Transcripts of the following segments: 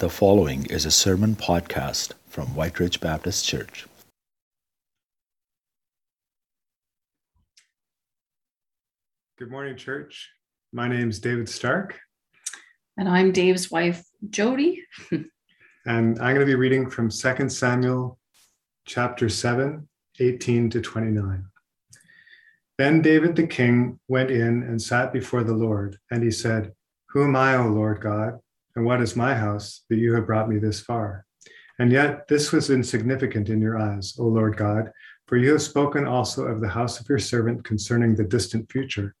The following is a sermon podcast from White Ridge Baptist Church. Good morning, church. My name is David Stark, And I'm Dave's wife, Jody. and I'm going to be reading from 2 Samuel chapter 7, 18 to 29. Then David the king went in and sat before the Lord, and he said, Who am I, O Lord God, and what is my house that you have brought me this far? And yet this was insignificant in your eyes, O Lord God, for you have spoken also of the house of your servant concerning the distant future.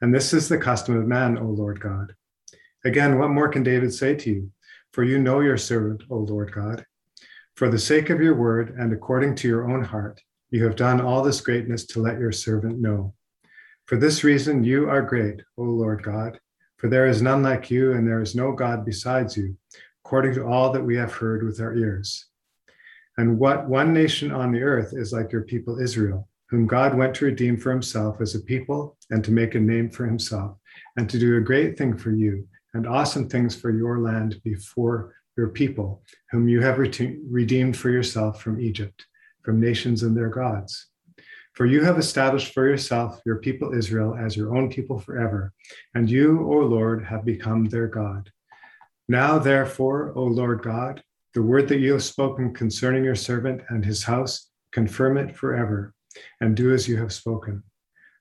And this is the custom of man, O Lord God. Again, what more can David say to you? For you know your servant, O Lord God. For the sake of your word and according to your own heart, you have done all this greatness to let your servant know. For this reason, you are great, O Lord God, for there is none like you, and there is no God besides you, according to all that we have heard with our ears. And what one nation on the earth is like your people Israel, whom God went to redeem for himself as a people and to make a name for himself, and to do a great thing for you and awesome things for your land before your people, whom you have redeemed for yourself from Egypt from nations and their gods. For you have established for yourself your people Israel as your own people forever, and you, O Lord, have become their God. Now, therefore, O Lord God, the word that you have spoken concerning your servant and his house, confirm it forever, and do as you have spoken,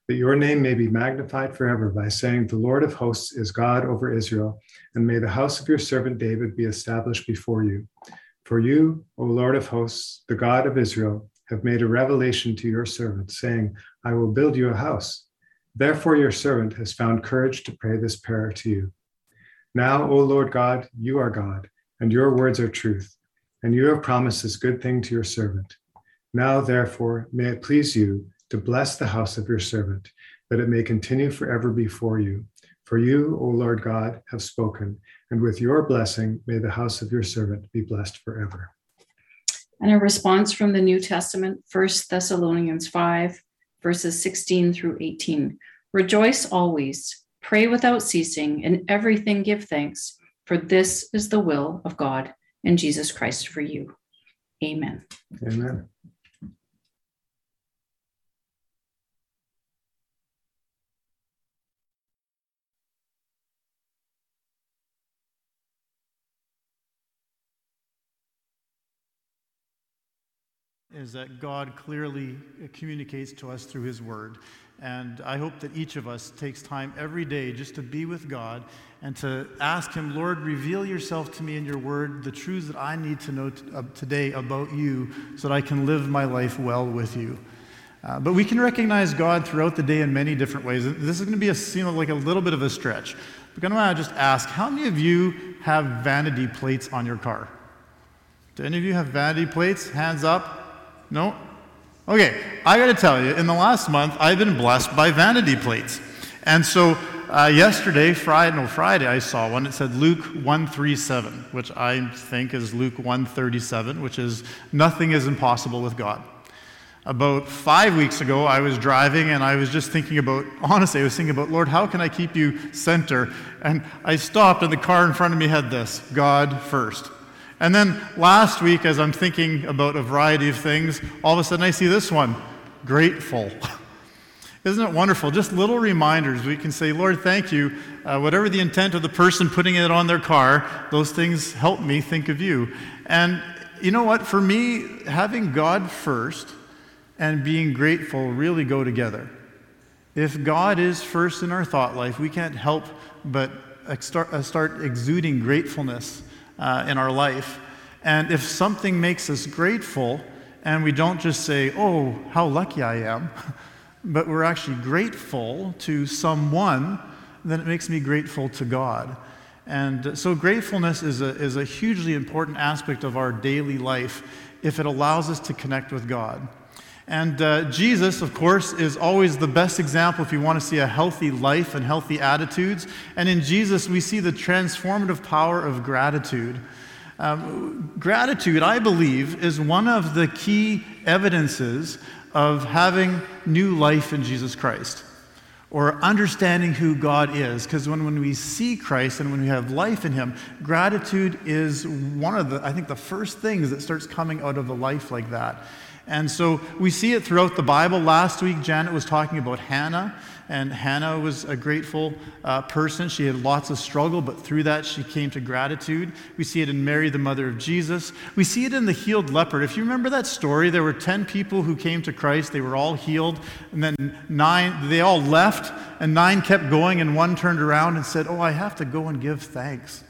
that your name may be magnified forever by saying, The Lord of hosts is God over Israel, and may the house of your servant David be established before you. For you, O Lord of hosts, the God of Israel, have made a revelation to your servant, saying, I will build you a house. Therefore, your servant has found courage to pray this prayer to you. Now, O Lord God, you are God, and your words are truth, and you have promised this good thing to your servant. Now, therefore, may it please you to bless the house of your servant, that it may continue forever before you. For you, O Lord God, have spoken, and with your blessing, may the house of your servant be blessed forever. And a response from the New Testament, 1 Thessalonians 5, verses 16 through 18. Rejoice always, pray without ceasing, in everything give thanks, for this is the will of God in Jesus Christ for you. Amen. Amen. Is that God clearly communicates to us through His Word. And I hope that each of us takes time every day just to be with God and to ask Him, Lord, reveal yourself to me in your Word, the truths that I need to know t- uh, today about you so that I can live my life well with you. Uh, but we can recognize God throughout the day in many different ways. This is going to be a seem like a little bit of a stretch. But I'm going to just ask, how many of you have vanity plates on your car? Do any of you have vanity plates? Hands up. No? Okay, I got to tell you, in the last month, I've been blessed by vanity plates. And so uh, yesterday, Friday, no, Friday, I saw one. It said Luke 137, which I think is Luke 137, which is nothing is impossible with God. About five weeks ago, I was driving and I was just thinking about, honestly, I was thinking about, Lord, how can I keep you center? And I stopped and the car in front of me had this God first. And then last week, as I'm thinking about a variety of things, all of a sudden I see this one grateful. Isn't it wonderful? Just little reminders. We can say, Lord, thank you. Uh, whatever the intent of the person putting it on their car, those things help me think of you. And you know what? For me, having God first and being grateful really go together. If God is first in our thought life, we can't help but uh, start exuding gratefulness uh, in our life. And if something makes us grateful, and we don't just say, oh, how lucky I am, but we're actually grateful to someone, then it makes me grateful to God. And so, gratefulness is a, is a hugely important aspect of our daily life if it allows us to connect with God. And uh, Jesus, of course, is always the best example if you want to see a healthy life and healthy attitudes. And in Jesus, we see the transformative power of gratitude. Um, gratitude, I believe, is one of the key evidences of having new life in Jesus Christ. or understanding who God is. Because when, when we see Christ and when we have life in Him, gratitude is one of the, I think, the first things that starts coming out of a life like that. And so we see it throughout the Bible. Last week, Janet was talking about Hannah, and Hannah was a grateful uh, person. She had lots of struggle, but through that, she came to gratitude. We see it in Mary, the mother of Jesus. We see it in the healed leopard. If you remember that story, there were 10 people who came to Christ. They were all healed, and then nine, they all left, and nine kept going, and one turned around and said, Oh, I have to go and give thanks.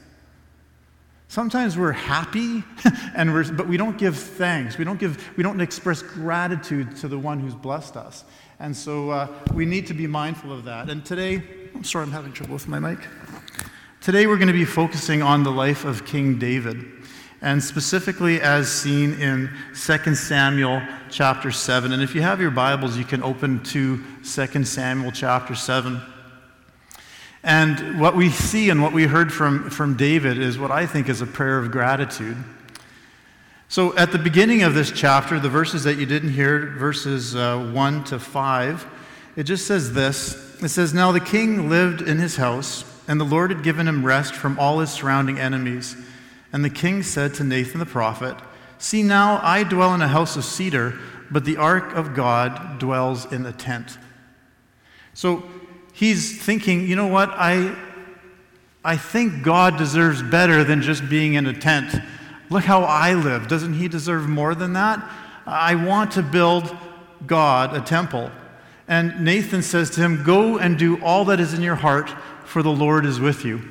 Sometimes we're happy, and we're, but we don't give thanks. We don't, give, we don't express gratitude to the one who's blessed us. And so uh, we need to be mindful of that. And today, I'm sorry, I'm having trouble with my mic. Today, we're going to be focusing on the life of King David, and specifically as seen in 2 Samuel chapter 7. And if you have your Bibles, you can open to 2 Samuel chapter 7. And what we see and what we heard from, from David is what I think is a prayer of gratitude. So, at the beginning of this chapter, the verses that you didn't hear, verses uh, 1 to 5, it just says this It says, Now the king lived in his house, and the Lord had given him rest from all his surrounding enemies. And the king said to Nathan the prophet, See, now I dwell in a house of cedar, but the ark of God dwells in a tent. So, he's thinking, you know what? I, I think God deserves better than just being in a tent. Look how I live. Doesn't he deserve more than that? I want to build God a temple. And Nathan says to him, Go and do all that is in your heart, for the Lord is with you.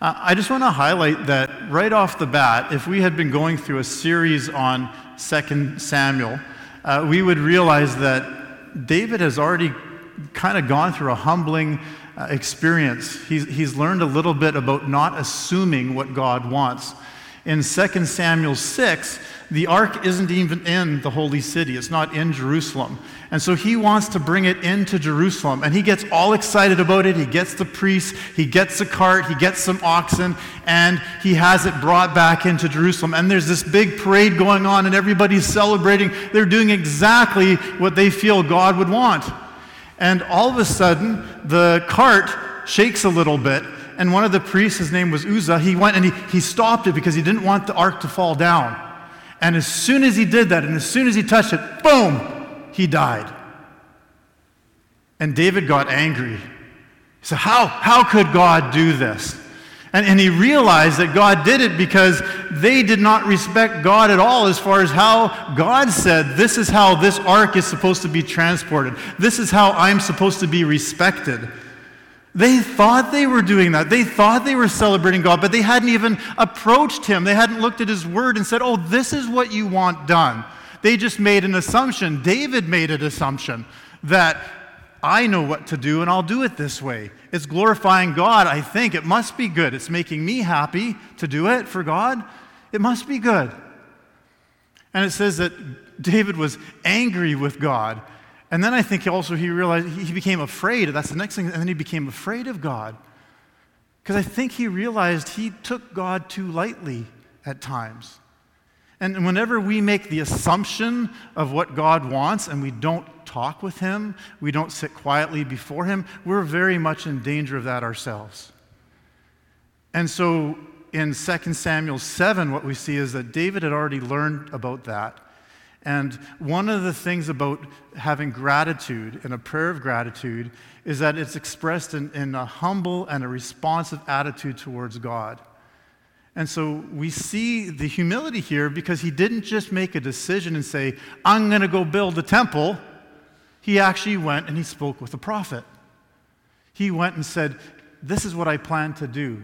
Uh, I just want to highlight that right off the bat, if we had been going through a series on 2 Samuel, uh, we would realize that David has already kind of gone through a humbling uh, experience. He's, he's learned a little bit about not assuming what God wants. In 2 Samuel 6, the ark isn't even in the holy city, it's not in Jerusalem. And so he wants to bring it into Jerusalem. And he gets all excited about it. He gets the priests, he gets a cart, he gets some oxen, and he has it brought back into Jerusalem. And there's this big parade going on, and everybody's celebrating. They're doing exactly what they feel God would want. And all of a sudden, the cart shakes a little bit. And one of the priests, his name was Uzzah, he went and he, he stopped it because he didn't want the ark to fall down. And as soon as he did that, and as soon as he touched it, boom, he died. And David got angry. He said, How, how could God do this? And, and he realized that God did it because they did not respect God at all as far as how God said, This is how this ark is supposed to be transported. This is how I'm supposed to be respected. They thought they were doing that. They thought they were celebrating God, but they hadn't even approached Him. They hadn't looked at His Word and said, Oh, this is what you want done. They just made an assumption. David made an assumption that I know what to do and I'll do it this way. It's glorifying God, I think. It must be good. It's making me happy to do it for God. It must be good. And it says that David was angry with God. And then I think also he realized he became afraid. That's the next thing. And then he became afraid of God. Because I think he realized he took God too lightly at times. And whenever we make the assumption of what God wants and we don't talk with Him, we don't sit quietly before Him, we're very much in danger of that ourselves. And so in 2 Samuel 7, what we see is that David had already learned about that. And one of the things about having gratitude and a prayer of gratitude is that it's expressed in, in a humble and a responsive attitude towards God. And so we see the humility here because he didn't just make a decision and say, I'm going to go build a temple. He actually went and he spoke with the prophet. He went and said, This is what I plan to do.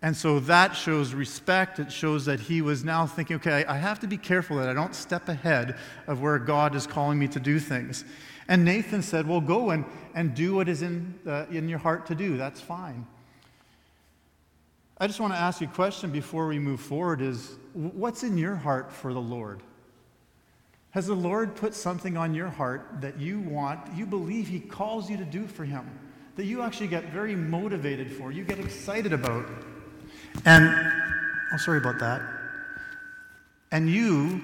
And so that shows respect. It shows that he was now thinking, okay, I have to be careful that I don't step ahead of where God is calling me to do things. And Nathan said, Well, go and, and do what is in, uh, in your heart to do. That's fine. I just want to ask you a question before we move forward is what's in your heart for the Lord? Has the Lord put something on your heart that you want, you believe He calls you to do for Him, that you actually get very motivated for, you get excited about? And, oh, sorry about that. And you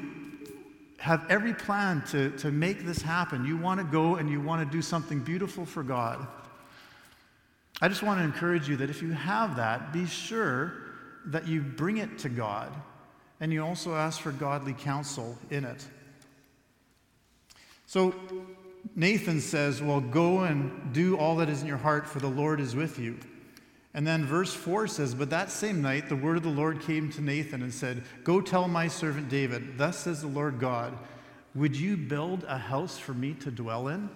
have every plan to, to make this happen. You want to go and you want to do something beautiful for God. I just want to encourage you that if you have that, be sure that you bring it to God and you also ask for godly counsel in it. So Nathan says, Well, go and do all that is in your heart, for the Lord is with you. And then verse 4 says, But that same night the word of the Lord came to Nathan and said, Go tell my servant David, Thus says the Lord God, Would you build a house for me to dwell in?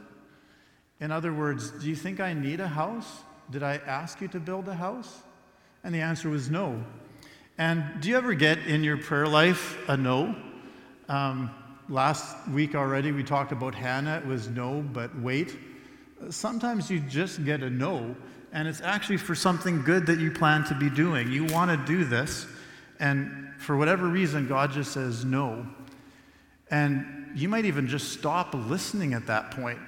In other words, do you think I need a house? Did I ask you to build a house? And the answer was no. And do you ever get in your prayer life a no? Um, last week already we talked about Hannah. It was no, but wait. Sometimes you just get a no and it's actually for something good that you plan to be doing. You want to do this, and for whatever reason, God just says no. And you might even just stop listening at that point.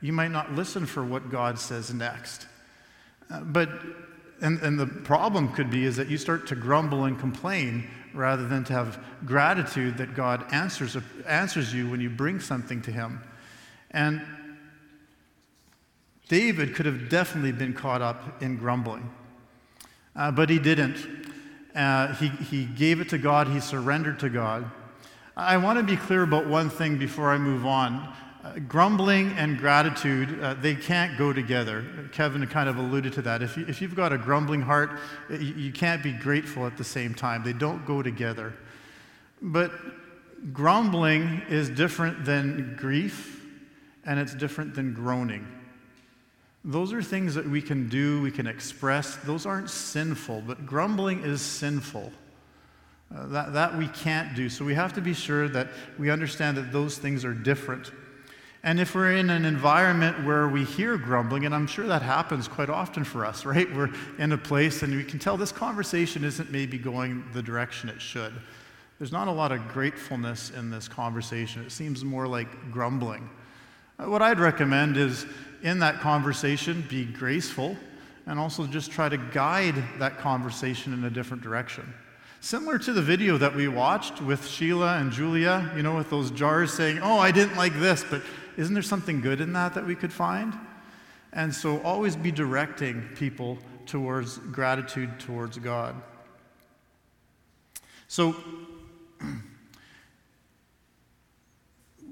You might not listen for what God says next. Uh, but, and, and the problem could be is that you start to grumble and complain rather than to have gratitude that God answers, answers you when you bring something to Him. And David could have definitely been caught up in grumbling, uh, but he didn't. Uh, he, he gave it to God, he surrendered to God. I want to be clear about one thing before I move on. Uh, grumbling and gratitude, uh, they can't go together. Kevin kind of alluded to that. If, you, if you've got a grumbling heart, you, you can't be grateful at the same time. They don't go together. But grumbling is different than grief, and it's different than groaning. Those are things that we can do, we can express. Those aren't sinful, but grumbling is sinful. Uh, that, that we can't do. So we have to be sure that we understand that those things are different. And if we're in an environment where we hear grumbling, and I'm sure that happens quite often for us, right? We're in a place and we can tell this conversation isn't maybe going the direction it should. There's not a lot of gratefulness in this conversation. It seems more like grumbling. Uh, what I'd recommend is in that conversation, be graceful and also just try to guide that conversation in a different direction. Similar to the video that we watched with Sheila and Julia, you know, with those jars saying, Oh, I didn't like this, but isn't there something good in that that we could find? And so always be directing people towards gratitude towards God. So,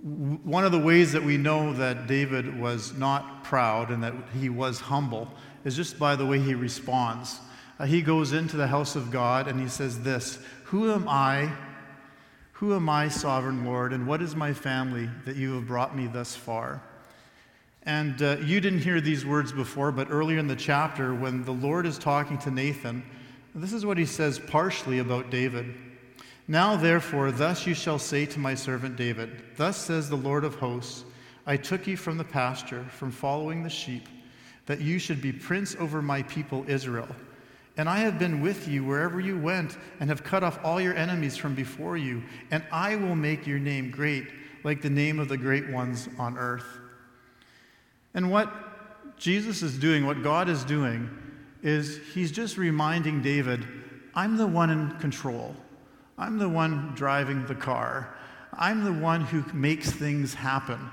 one of the ways that we know that David was not proud and that he was humble is just by the way he responds. Uh, he goes into the house of God and he says, This, who am I? Who am I, sovereign Lord, and what is my family that you have brought me thus far? And uh, you didn't hear these words before, but earlier in the chapter, when the Lord is talking to Nathan, this is what he says partially about David. Now, therefore, thus you shall say to my servant David, Thus says the Lord of hosts, I took you from the pasture, from following the sheep, that you should be prince over my people Israel. And I have been with you wherever you went, and have cut off all your enemies from before you, and I will make your name great, like the name of the great ones on earth. And what Jesus is doing, what God is doing, is he's just reminding David, I'm the one in control. I'm the one driving the car. I'm the one who makes things happen.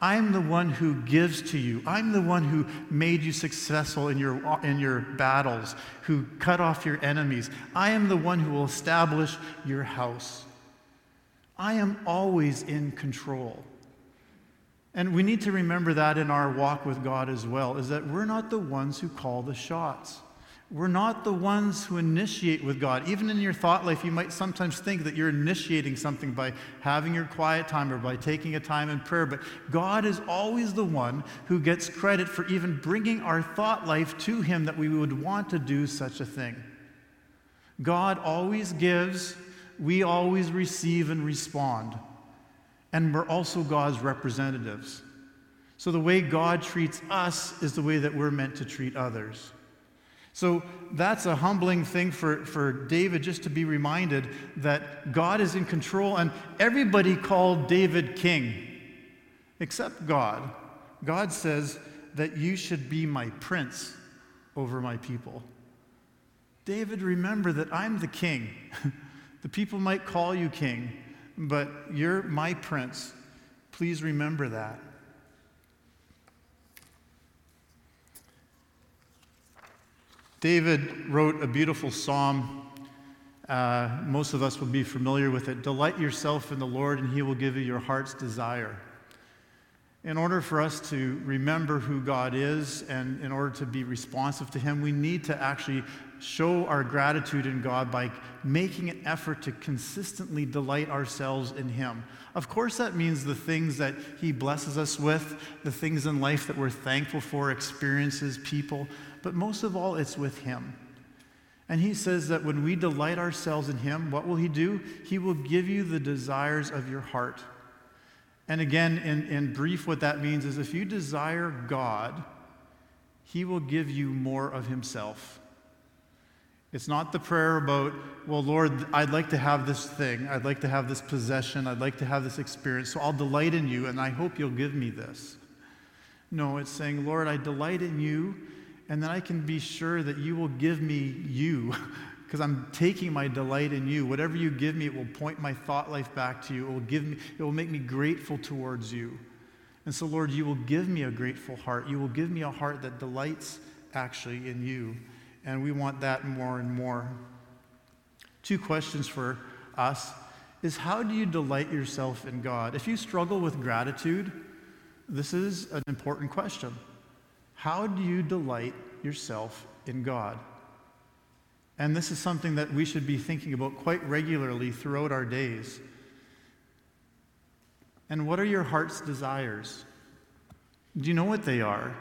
I'm the one who gives to you. I'm the one who made you successful in your, in your battles, who cut off your enemies. I am the one who will establish your house. I am always in control. And we need to remember that in our walk with God as well, is that we're not the ones who call the shots. We're not the ones who initiate with God. Even in your thought life, you might sometimes think that you're initiating something by having your quiet time or by taking a time in prayer, but God is always the one who gets credit for even bringing our thought life to Him that we would want to do such a thing. God always gives, we always receive and respond. And we're also God's representatives. So the way God treats us is the way that we're meant to treat others. So that's a humbling thing for, for David just to be reminded that God is in control, and everybody called David king except God. God says that you should be my prince over my people. David, remember that I'm the king. the people might call you king, but you're my prince. Please remember that. David wrote a beautiful psalm. Uh, most of us will be familiar with it. Delight yourself in the Lord, and he will give you your heart's desire. In order for us to remember who God is and in order to be responsive to Him, we need to actually show our gratitude in God by making an effort to consistently delight ourselves in Him. Of course, that means the things that He blesses us with, the things in life that we're thankful for, experiences, people, but most of all, it's with Him. And He says that when we delight ourselves in Him, what will He do? He will give you the desires of your heart. And again, in, in brief, what that means is if you desire God, He will give you more of Himself. It's not the prayer about, well, Lord, I'd like to have this thing. I'd like to have this possession. I'd like to have this experience. So I'll delight in you, and I hope you'll give me this. No, it's saying, Lord, I delight in you, and then I can be sure that you will give me you. because I'm taking my delight in you. Whatever you give me, it will point my thought life back to you. It will give me, it will make me grateful towards you. And so, Lord, you will give me a grateful heart. You will give me a heart that delights actually in you. And we want that more and more. Two questions for us is how do you delight yourself in God? If you struggle with gratitude, this is an important question. How do you delight yourself in God? And this is something that we should be thinking about quite regularly throughout our days. And what are your heart's desires? Do you know what they are?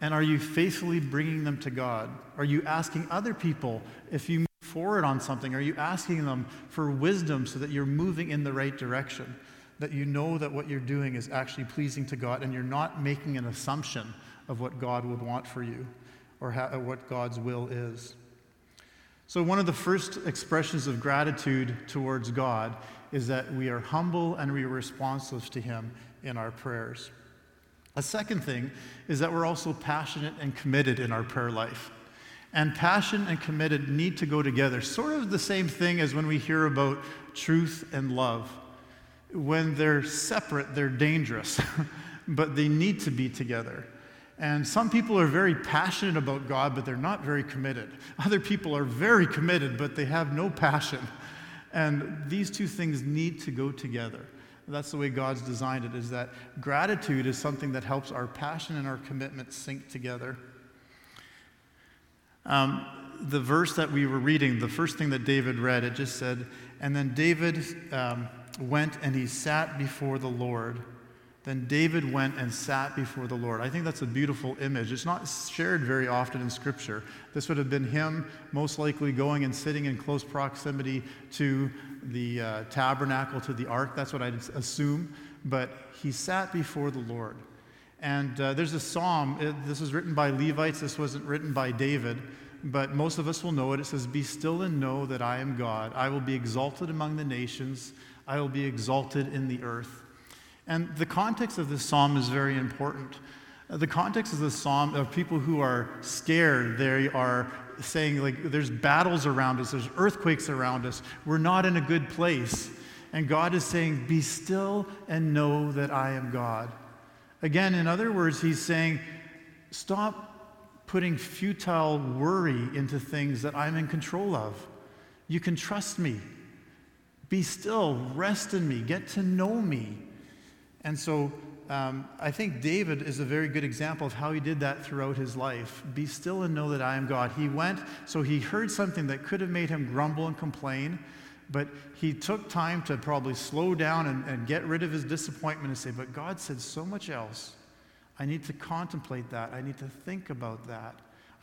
And are you faithfully bringing them to God? Are you asking other people if you move forward on something? Are you asking them for wisdom so that you're moving in the right direction? That you know that what you're doing is actually pleasing to God and you're not making an assumption of what God would want for you or what God's will is. So, one of the first expressions of gratitude towards God is that we are humble and we are responsive to Him in our prayers. A second thing is that we're also passionate and committed in our prayer life. And passion and committed need to go together, sort of the same thing as when we hear about truth and love. When they're separate, they're dangerous, but they need to be together. And some people are very passionate about God, but they're not very committed. Other people are very committed, but they have no passion. And these two things need to go together. That's the way God's designed it, is that gratitude is something that helps our passion and our commitment sync together. Um, the verse that we were reading, the first thing that David read, it just said, And then David um, went and he sat before the Lord. Then David went and sat before the Lord. I think that's a beautiful image. It's not shared very often in Scripture. This would have been him most likely going and sitting in close proximity to the uh, tabernacle, to the ark. That's what I'd assume. But he sat before the Lord. And uh, there's a psalm. It, this was written by Levites. This wasn't written by David. But most of us will know it. It says, Be still and know that I am God. I will be exalted among the nations, I will be exalted in the earth. And the context of this psalm is very important. Uh, the context of this psalm of people who are scared, they are saying, like, there's battles around us, there's earthquakes around us, we're not in a good place. And God is saying, Be still and know that I am God. Again, in other words, He's saying, Stop putting futile worry into things that I'm in control of. You can trust me. Be still, rest in me, get to know me. And so um, I think David is a very good example of how he did that throughout his life. Be still and know that I am God. He went, so he heard something that could have made him grumble and complain, but he took time to probably slow down and, and get rid of his disappointment and say, But God said so much else. I need to contemplate that. I need to think about that.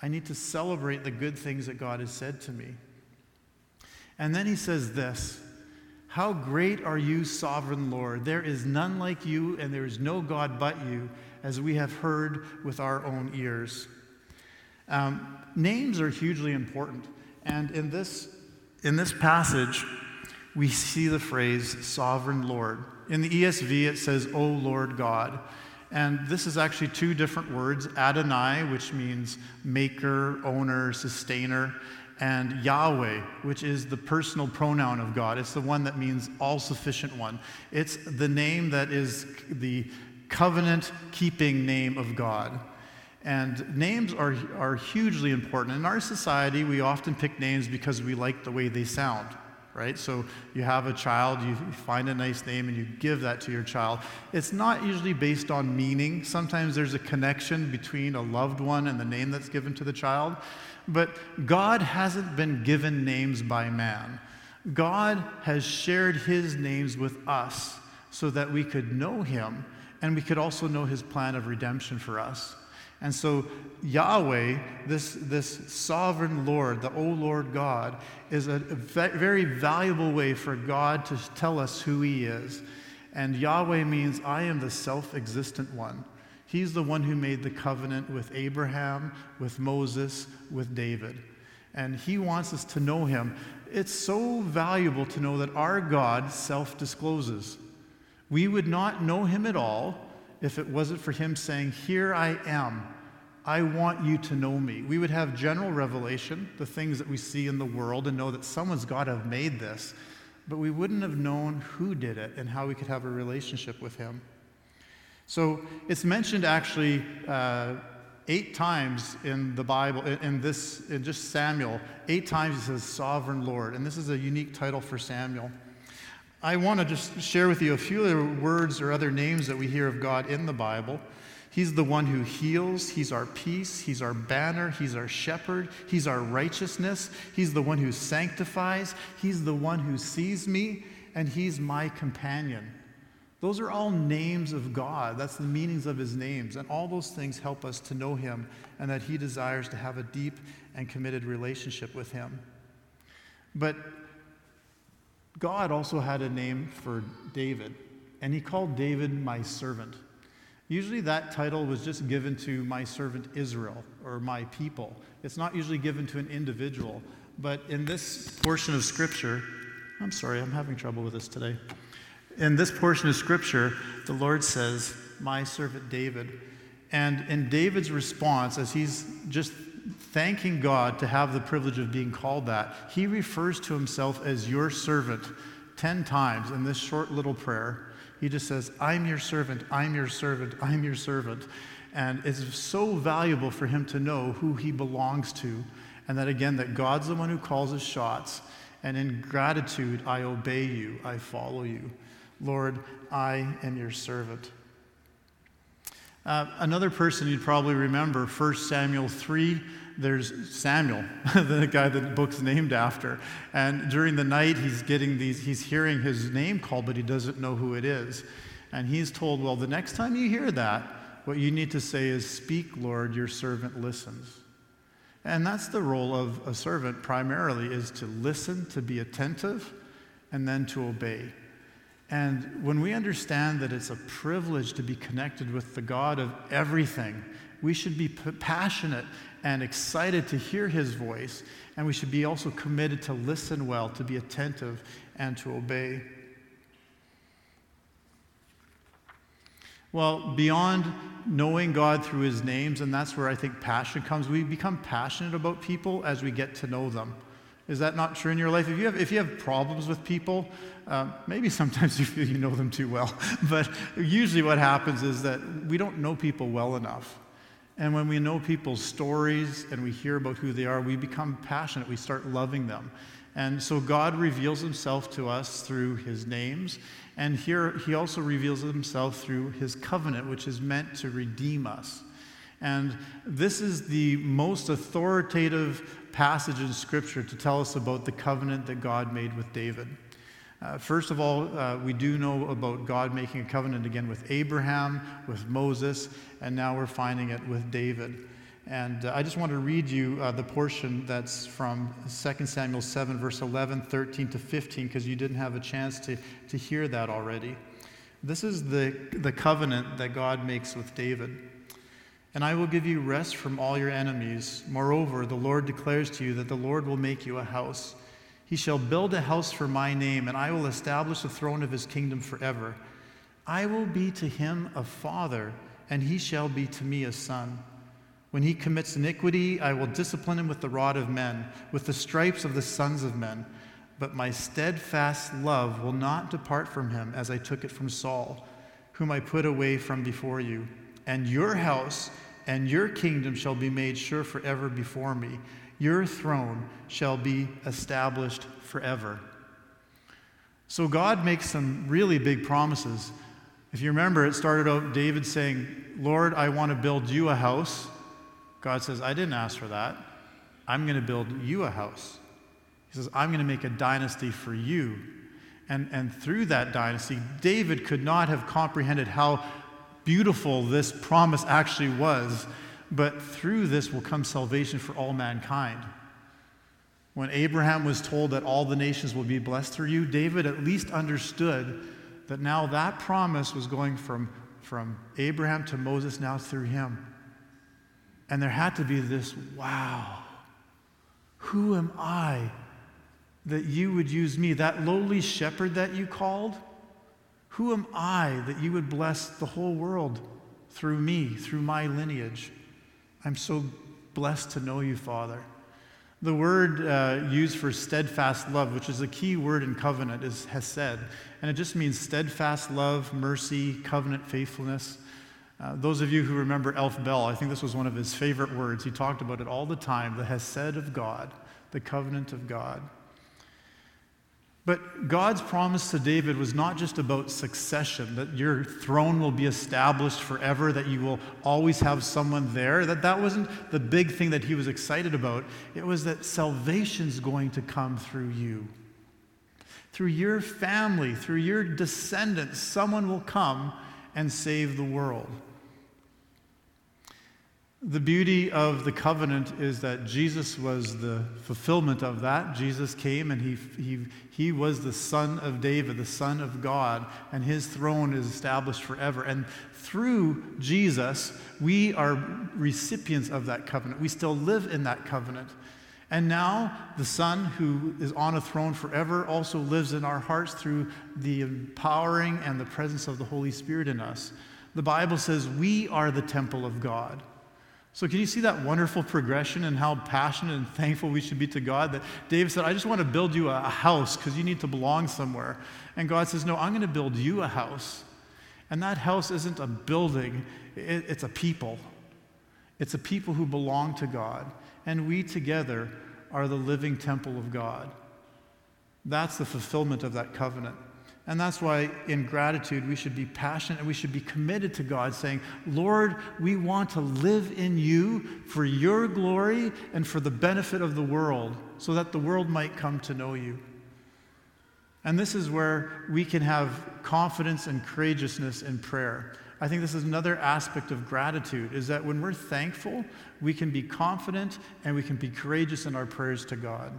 I need to celebrate the good things that God has said to me. And then he says this how great are you, sovereign Lord? There is none like you, and there is no God but you, as we have heard with our own ears. Um, names are hugely important. And in this, in this passage, we see the phrase sovereign Lord. In the ESV, it says, O Lord God. And this is actually two different words Adonai, which means maker, owner, sustainer, and Yahweh, which is the personal pronoun of God. It's the one that means all sufficient one. It's the name that is the covenant keeping name of God. And names are, are hugely important. In our society, we often pick names because we like the way they sound, right? So you have a child, you find a nice name, and you give that to your child. It's not usually based on meaning. Sometimes there's a connection between a loved one and the name that's given to the child. But God hasn't been given names by man. God has shared his names with us so that we could know him and we could also know his plan of redemption for us. And so, Yahweh, this, this sovereign Lord, the O Lord God, is a, very valuable way for God to tell us who he is. And Yahweh means, I am the self existent one. He's the one who made the covenant with Abraham, with Moses, with David. And he wants us to know him. It's so valuable to know that our God self discloses. We would not know him at all if it wasn't for him saying, Here I am. I want you to know me. We would have general revelation, the things that we see in the world, and know that someone's got to have made this, but we wouldn't have known who did it and how we could have a relationship with him. So it's mentioned actually uh, eight times in the Bible, in, this, in just Samuel, eight times he says sovereign Lord, and this is a unique title for Samuel. I want to just share with you a few other words or other names that we hear of God in the Bible. He's the one who heals. He's our peace. He's our banner. He's our shepherd. He's our righteousness. He's the one who sanctifies. He's the one who sees me, and He's my companion. Those are all names of God. That's the meanings of his names. And all those things help us to know him and that he desires to have a deep and committed relationship with him. But God also had a name for David, and he called David my servant. Usually that title was just given to my servant Israel or my people. It's not usually given to an individual. But in this portion of Scripture, I'm sorry, I'm having trouble with this today. In this portion of scripture, the Lord says, My servant David. And in David's response, as he's just thanking God to have the privilege of being called that, he refers to himself as your servant 10 times in this short little prayer. He just says, I'm your servant, I'm your servant, I'm your servant. And it's so valuable for him to know who he belongs to. And that again, that God's the one who calls his shots. And in gratitude, I obey you, I follow you. Lord, I am your servant. Uh, another person you'd probably remember, 1 Samuel 3, there's Samuel, the guy that the book's named after. And during the night, he's getting these, he's hearing his name called, but he doesn't know who it is. And he's told, well, the next time you hear that, what you need to say is, Speak, Lord, your servant listens. And that's the role of a servant primarily, is to listen, to be attentive, and then to obey. And when we understand that it's a privilege to be connected with the God of everything, we should be passionate and excited to hear his voice, and we should be also committed to listen well, to be attentive, and to obey. Well, beyond knowing God through his names, and that's where I think passion comes, we become passionate about people as we get to know them. Is that not true in your life? If you have, if you have problems with people, um, maybe sometimes you feel you know them too well. But usually what happens is that we don't know people well enough. And when we know people's stories and we hear about who they are, we become passionate. We start loving them. And so God reveals himself to us through his names. And here he also reveals himself through his covenant, which is meant to redeem us. And this is the most authoritative passage in Scripture to tell us about the covenant that God made with David. Uh, first of all, uh, we do know about God making a covenant again with Abraham, with Moses, and now we're finding it with David. And uh, I just want to read you uh, the portion that's from 2 Samuel 7, verse 11, 13 to 15, because you didn't have a chance to, to hear that already. This is the, the covenant that God makes with David. And I will give you rest from all your enemies. Moreover, the Lord declares to you that the Lord will make you a house. He shall build a house for my name, and I will establish the throne of his kingdom forever. I will be to him a father, and he shall be to me a son. When he commits iniquity, I will discipline him with the rod of men, with the stripes of the sons of men. But my steadfast love will not depart from him as I took it from Saul, whom I put away from before you. And your house and your kingdom shall be made sure forever before me. Your throne shall be established forever. So God makes some really big promises. If you remember, it started out David saying, Lord, I want to build you a house. God says, I didn't ask for that. I'm going to build you a house. He says, I'm going to make a dynasty for you. And, and through that dynasty, David could not have comprehended how beautiful this promise actually was. But through this will come salvation for all mankind. When Abraham was told that all the nations will be blessed through you, David at least understood that now that promise was going from, from Abraham to Moses, now through him. And there had to be this wow, who am I that you would use me? That lowly shepherd that you called? Who am I that you would bless the whole world through me, through my lineage? I'm so blessed to know you, Father. The word uh, used for steadfast love, which is a key word in covenant, is hesed. And it just means steadfast love, mercy, covenant faithfulness. Uh, those of you who remember Elf Bell, I think this was one of his favorite words. He talked about it all the time the Hesed of God, the covenant of God. But God's promise to David was not just about succession, that your throne will be established forever, that you will always have someone there. That that wasn't the big thing that he was excited about. It was that salvation's going to come through you. Through your family, through your descendants, someone will come and save the world. The beauty of the covenant is that Jesus was the fulfillment of that. Jesus came and he, he, he was the son of David, the son of God, and his throne is established forever. And through Jesus, we are recipients of that covenant. We still live in that covenant. And now the Son, who is on a throne forever, also lives in our hearts through the empowering and the presence of the Holy Spirit in us. The Bible says we are the temple of God. So, can you see that wonderful progression and how passionate and thankful we should be to God? That David said, I just want to build you a house because you need to belong somewhere. And God says, No, I'm going to build you a house. And that house isn't a building, it's a people. It's a people who belong to God. And we together are the living temple of God. That's the fulfillment of that covenant. And that's why, in gratitude, we should be passionate and we should be committed to God, saying, Lord, we want to live in you for your glory and for the benefit of the world, so that the world might come to know you. And this is where we can have confidence and courageousness in prayer. I think this is another aspect of gratitude is that when we're thankful, we can be confident and we can be courageous in our prayers to God.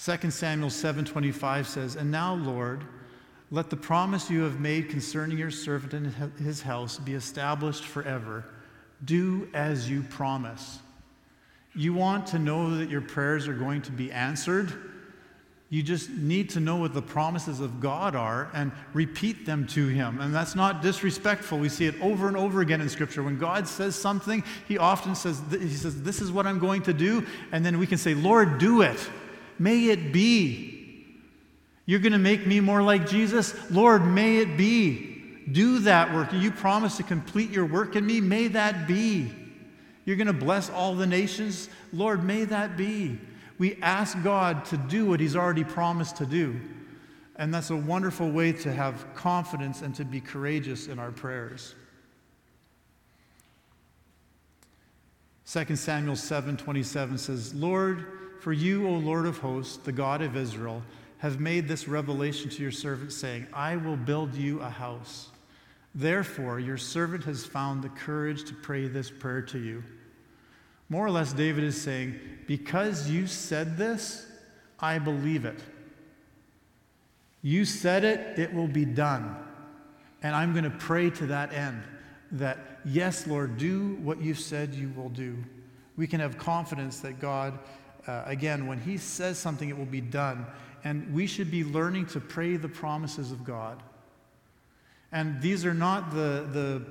2 Samuel 7:25 says, "And now, Lord, let the promise you have made concerning your servant and his house be established forever. Do as you promise." You want to know that your prayers are going to be answered? You just need to know what the promises of God are and repeat them to Him. And that's not disrespectful. We see it over and over again in Scripture. When God says something, He often says, He says, This is what I'm going to do. And then we can say, Lord, do it. May it be. You're going to make me more like Jesus? Lord, may it be. Do that work. You promise to complete your work in me? May that be. You're going to bless all the nations? Lord, may that be. We ask God to do what He's already promised to do. And that's a wonderful way to have confidence and to be courageous in our prayers. 2 Samuel 7:27 says, "Lord, for you, O Lord of hosts, the God of Israel, have made this revelation to your servant, saying, I will build you a house. Therefore, your servant has found the courage to pray this prayer to you. More or less, David is saying, Because you said this, I believe it. You said it, it will be done. And I'm going to pray to that end that, yes, Lord, do what you've said you will do. We can have confidence that God uh, again, when He says something, it will be done. And we should be learning to pray the promises of God. And these are not the, the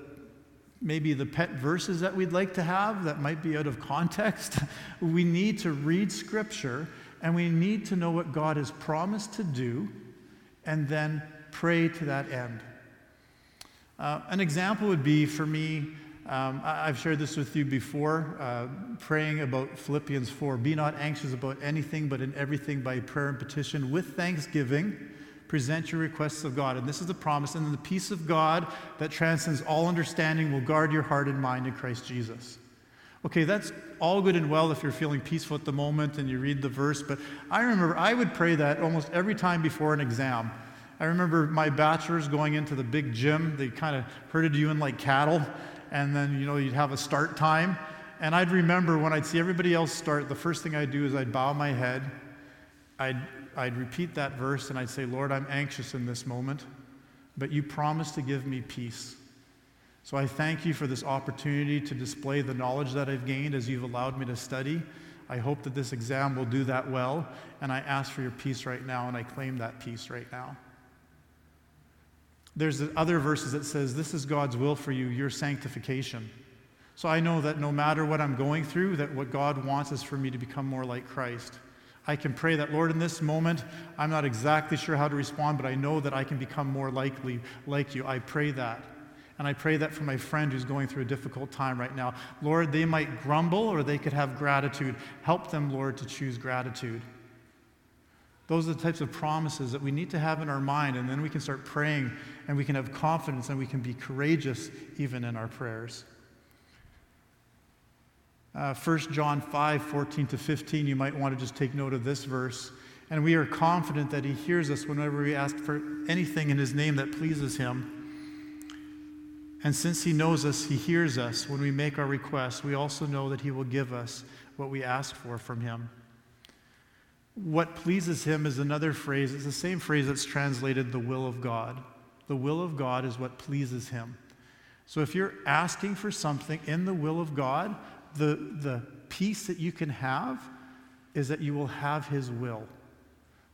maybe the pet verses that we'd like to have that might be out of context. we need to read Scripture and we need to know what God has promised to do and then pray to that end. Uh, an example would be for me, um, I, have shared this with you before, uh, praying about Philippians 4. Be not anxious about anything, but in everything by prayer and petition with thanksgiving present your requests of God. And this is the promise. And the peace of God that transcends all understanding will guard your heart and mind in Christ Jesus. Okay, that's all good and well if you're feeling peaceful at the moment and you read the verse, but I remember I would pray that almost every time before an exam. I remember my bachelor's going into the big gym. They kind of herded you in like cattle, and then you know you'd have a start time. And I'd remember when I'd see everybody else start, the first thing I'd do is I'd bow my head, I'd I'd repeat that verse and I'd say, Lord, I'm anxious in this moment, but you promised to give me peace. So I thank you for this opportunity to display the knowledge that I've gained as you've allowed me to study. I hope that this exam will do that well, and I ask for your peace right now, and I claim that peace right now. There's other verses that says, This is God's will for you, your sanctification. So I know that no matter what I'm going through, that what God wants is for me to become more like Christ. I can pray that, Lord, in this moment, I'm not exactly sure how to respond, but I know that I can become more likely like you. I pray that. And I pray that for my friend who's going through a difficult time right now. Lord, they might grumble or they could have gratitude. Help them, Lord, to choose gratitude. Those are the types of promises that we need to have in our mind, and then we can start praying and we can have confidence and we can be courageous even in our prayers. Uh, 1 John 5 14 to 15, you might want to just take note of this verse. And we are confident that He hears us whenever we ask for anything in His name that pleases Him. And since He knows us, He hears us when we make our requests. We also know that He will give us what we ask for from Him. What pleases Him is another phrase. It's the same phrase that's translated the will of God. The will of God is what pleases Him. So if you're asking for something in the will of God, the, the peace that you can have is that you will have His will.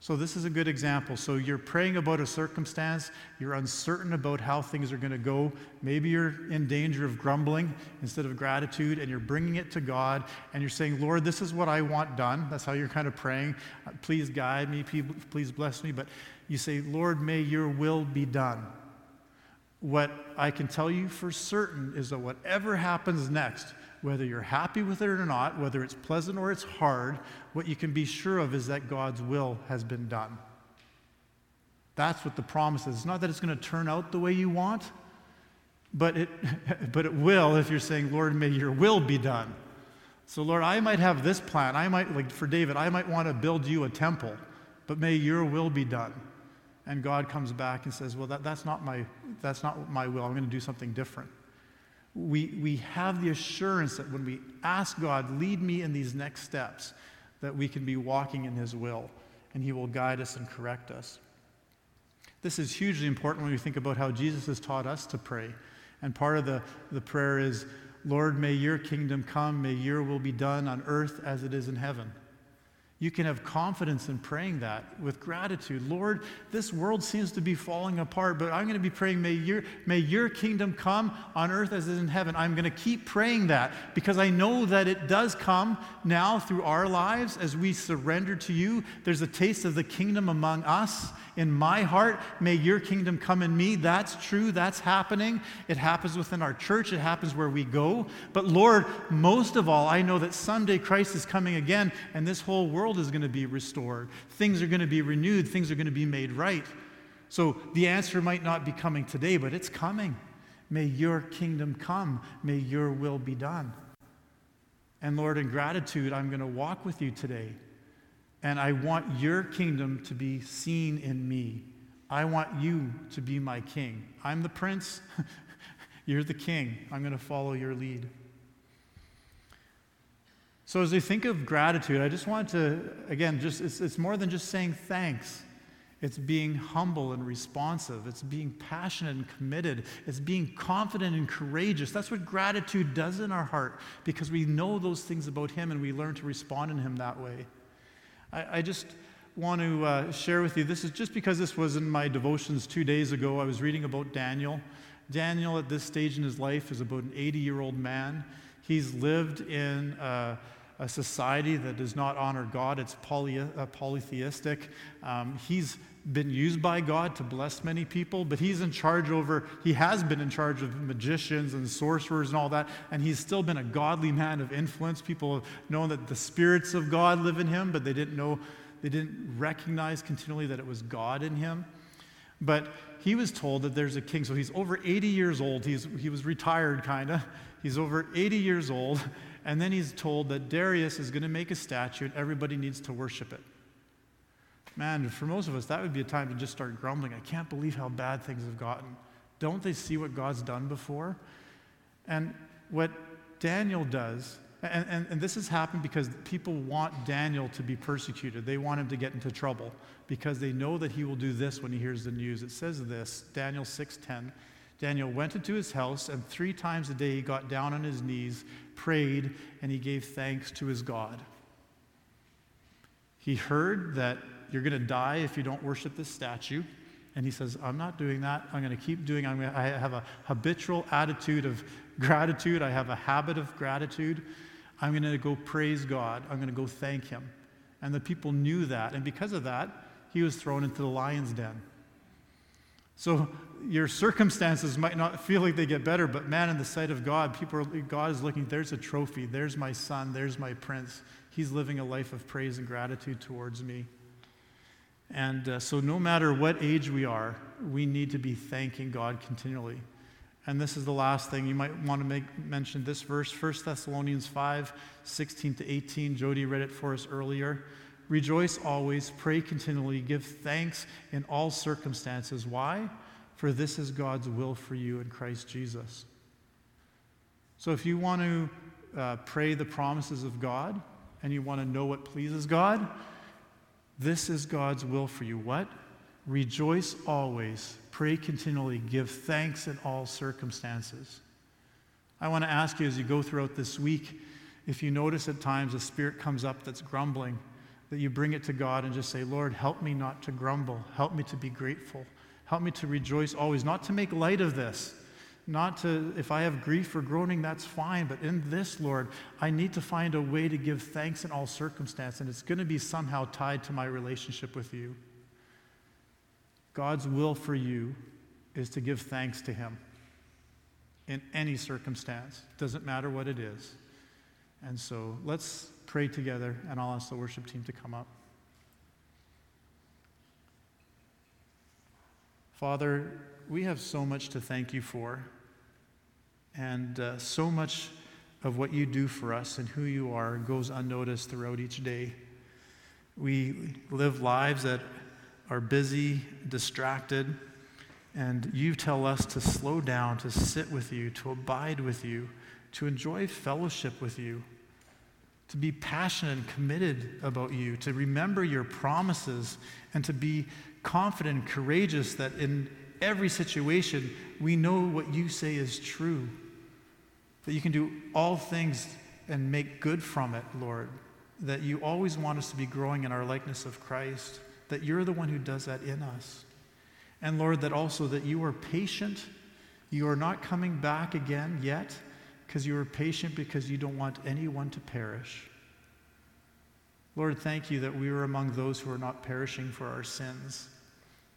So, this is a good example. So, you're praying about a circumstance, you're uncertain about how things are going to go. Maybe you're in danger of grumbling instead of gratitude, and you're bringing it to God, and you're saying, Lord, this is what I want done. That's how you're kind of praying. Uh, please guide me, please bless me. But you say, Lord, may your will be done. What I can tell you for certain is that whatever happens next, whether you're happy with it or not, whether it's pleasant or it's hard, what you can be sure of is that God's will has been done. That's what the promise is. It's not that it's going to turn out the way you want, but it, but it will if you're saying, Lord, may your will be done. So, Lord, I might have this plan. I might, like for David, I might want to build you a temple, but may your will be done. And God comes back and says, Well, that, that's, not my, that's not my will. I'm going to do something different we, we have the assurance that when we ask God, lead me in these next steps, that we can be walking in His will and He will guide us and correct us. This is hugely important when we think about how Jesus has taught us to pray. And part of the, the prayer is, Lord, may your kingdom come, may your will be done on earth as it is in heaven. You can have confidence in praying that with gratitude. Lord, this world seems to be falling apart, but I'm going to be praying, may your, may your kingdom come on earth as it is in heaven. I'm going to keep praying that because I know that it does come now through our lives as we surrender to you. There's a taste of the kingdom among us in my heart. May your kingdom come in me. That's true. That's happening. It happens within our church, it happens where we go. But Lord, most of all, I know that someday Christ is coming again and this whole world is going to be restored. Things are going to be renewed, things are going to be made right. So the answer might not be coming today, but it's coming. May your kingdom come. May your will be done. And Lord, in gratitude, I'm going to walk with you today. And I want your kingdom to be seen in me. I want you to be my king. I'm the prince. You're the king. I'm going to follow your lead. So, as we think of gratitude, I just want to, again, just it's, it's more than just saying thanks. It's being humble and responsive. It's being passionate and committed. It's being confident and courageous. That's what gratitude does in our heart because we know those things about Him and we learn to respond in Him that way. I, I just want to uh, share with you this is just because this was in my devotions two days ago. I was reading about Daniel, Daniel, at this stage in his life, is about an 80 year old man. He's lived in a, a, society that does not honor God, it's poly, uh, polytheistic. Um, he's been used by God to bless many people, but he's in charge over, he has been in charge of magicians and sorcerers and all that, and he's still been a godly man of influence. People have known that the spirits of God live in him, but they didn't know, they didn't recognize continually that it was God in him. But he was told that there's a king. So he's over 80 years old. He's, he was retired, kind of. He's over 80 years old. And then he's told that Darius is going to make a statue and everybody needs to worship it. Man, for most of us, that would be a time to just start grumbling. I can't believe how bad things have gotten. Don't they see what God's done before? And what Daniel does, and, and, and, this has happened because people want Daniel to be persecuted. They want him to get into trouble because they know that he will do this when he hears the news. It says this, Daniel 6:10. Daniel went into his house, and three times a day he got down on his knees, prayed, and he gave thanks to his God. He heard that you're going to die if you don't worship this statue. And he says, I'm not doing that. I'm going to keep doing I'm I have a habitual attitude of gratitude. I have a habit of gratitude. I'm going to go praise God. I'm going to go thank him. And the people knew that. And because of that, he was thrown into the lion's den. So your circumstances might not feel like they get better, but man, in the sight of God, people are, God is looking, there's a trophy. There's my son. There's my prince. He's living a life of praise and gratitude towards me. And uh, so, no matter what age we are, we need to be thanking God continually. And this is the last thing you might want to make mention this verse, 1 Thessalonians 5 16 to 18. Jody read it for us earlier. Rejoice always, pray continually, give thanks in all circumstances. Why? For this is God's will for you in Christ Jesus. So, if you want to uh, pray the promises of God and you want to know what pleases God, this is God's will for you. What? Rejoice always, pray continually, give thanks in all circumstances. I want to ask you as you go throughout this week, if you notice at times a spirit comes up that's grumbling, that you bring it to God and just say, Lord, help me not to grumble. Help me to be grateful. Help me to rejoice always, not to make light of this, not to, if I have grief or groaning, that's fine. But in this, Lord, I need to find a way to give thanks in all circumstances, and it's going to be somehow tied to my relationship with you. God's will for you is to give thanks to Him in any circumstance. Doesn't matter what it is. And so let's pray together, and I'll ask the worship team to come up. Father, we have so much to thank you for. And uh, so much of what you do for us and who you are goes unnoticed throughout each day. We live lives that are busy, distracted, and you tell us to slow down, to sit with you, to abide with you, to enjoy fellowship with you, to be passionate and committed about you, to remember your promises, and to be confident and courageous that in every situation we know what you say is true that you can do all things and make good from it, Lord. That you always want us to be growing in our likeness of Christ, that you're the one who does that in us. And Lord, that also that you are patient. You are not coming back again yet because you are patient because you don't want anyone to perish. Lord, thank you that we are among those who are not perishing for our sins,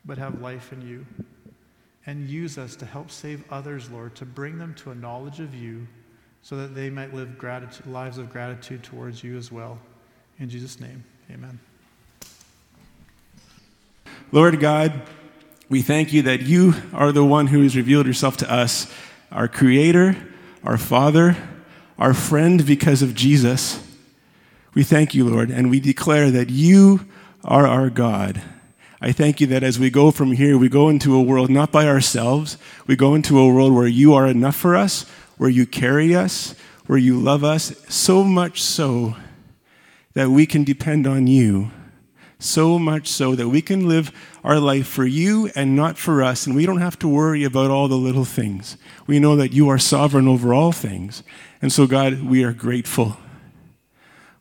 but have life in you. And use us to help save others, Lord, to bring them to a knowledge of you so that they might live gratitude, lives of gratitude towards you as well. In Jesus' name, amen. Lord God, we thank you that you are the one who has revealed yourself to us, our Creator, our Father, our friend because of Jesus. We thank you, Lord, and we declare that you are our God. I thank you that as we go from here, we go into a world not by ourselves. We go into a world where you are enough for us, where you carry us, where you love us, so much so that we can depend on you. So much so that we can live our life for you and not for us, and we don't have to worry about all the little things. We know that you are sovereign over all things. And so, God, we are grateful.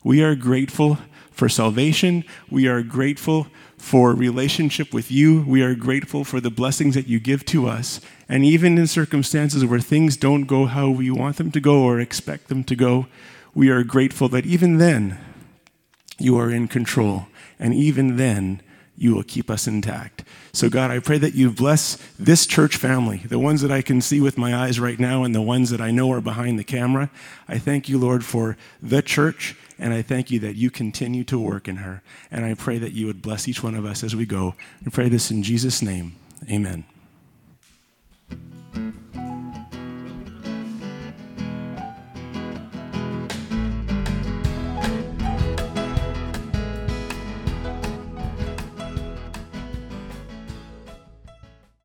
We are grateful for salvation. We are grateful for relationship with you. We are grateful for the blessings that you give to us. And even in circumstances where things don't go how we want them to go or expect them to go, we are grateful that even then you are in control. And even then, you will keep us intact. So, God, I pray that you bless this church family, the ones that I can see with my eyes right now and the ones that I know are behind the camera. I thank you, Lord, for the church, and I thank you that you continue to work in her. And I pray that you would bless each one of us as we go. I pray this in Jesus' name. Amen.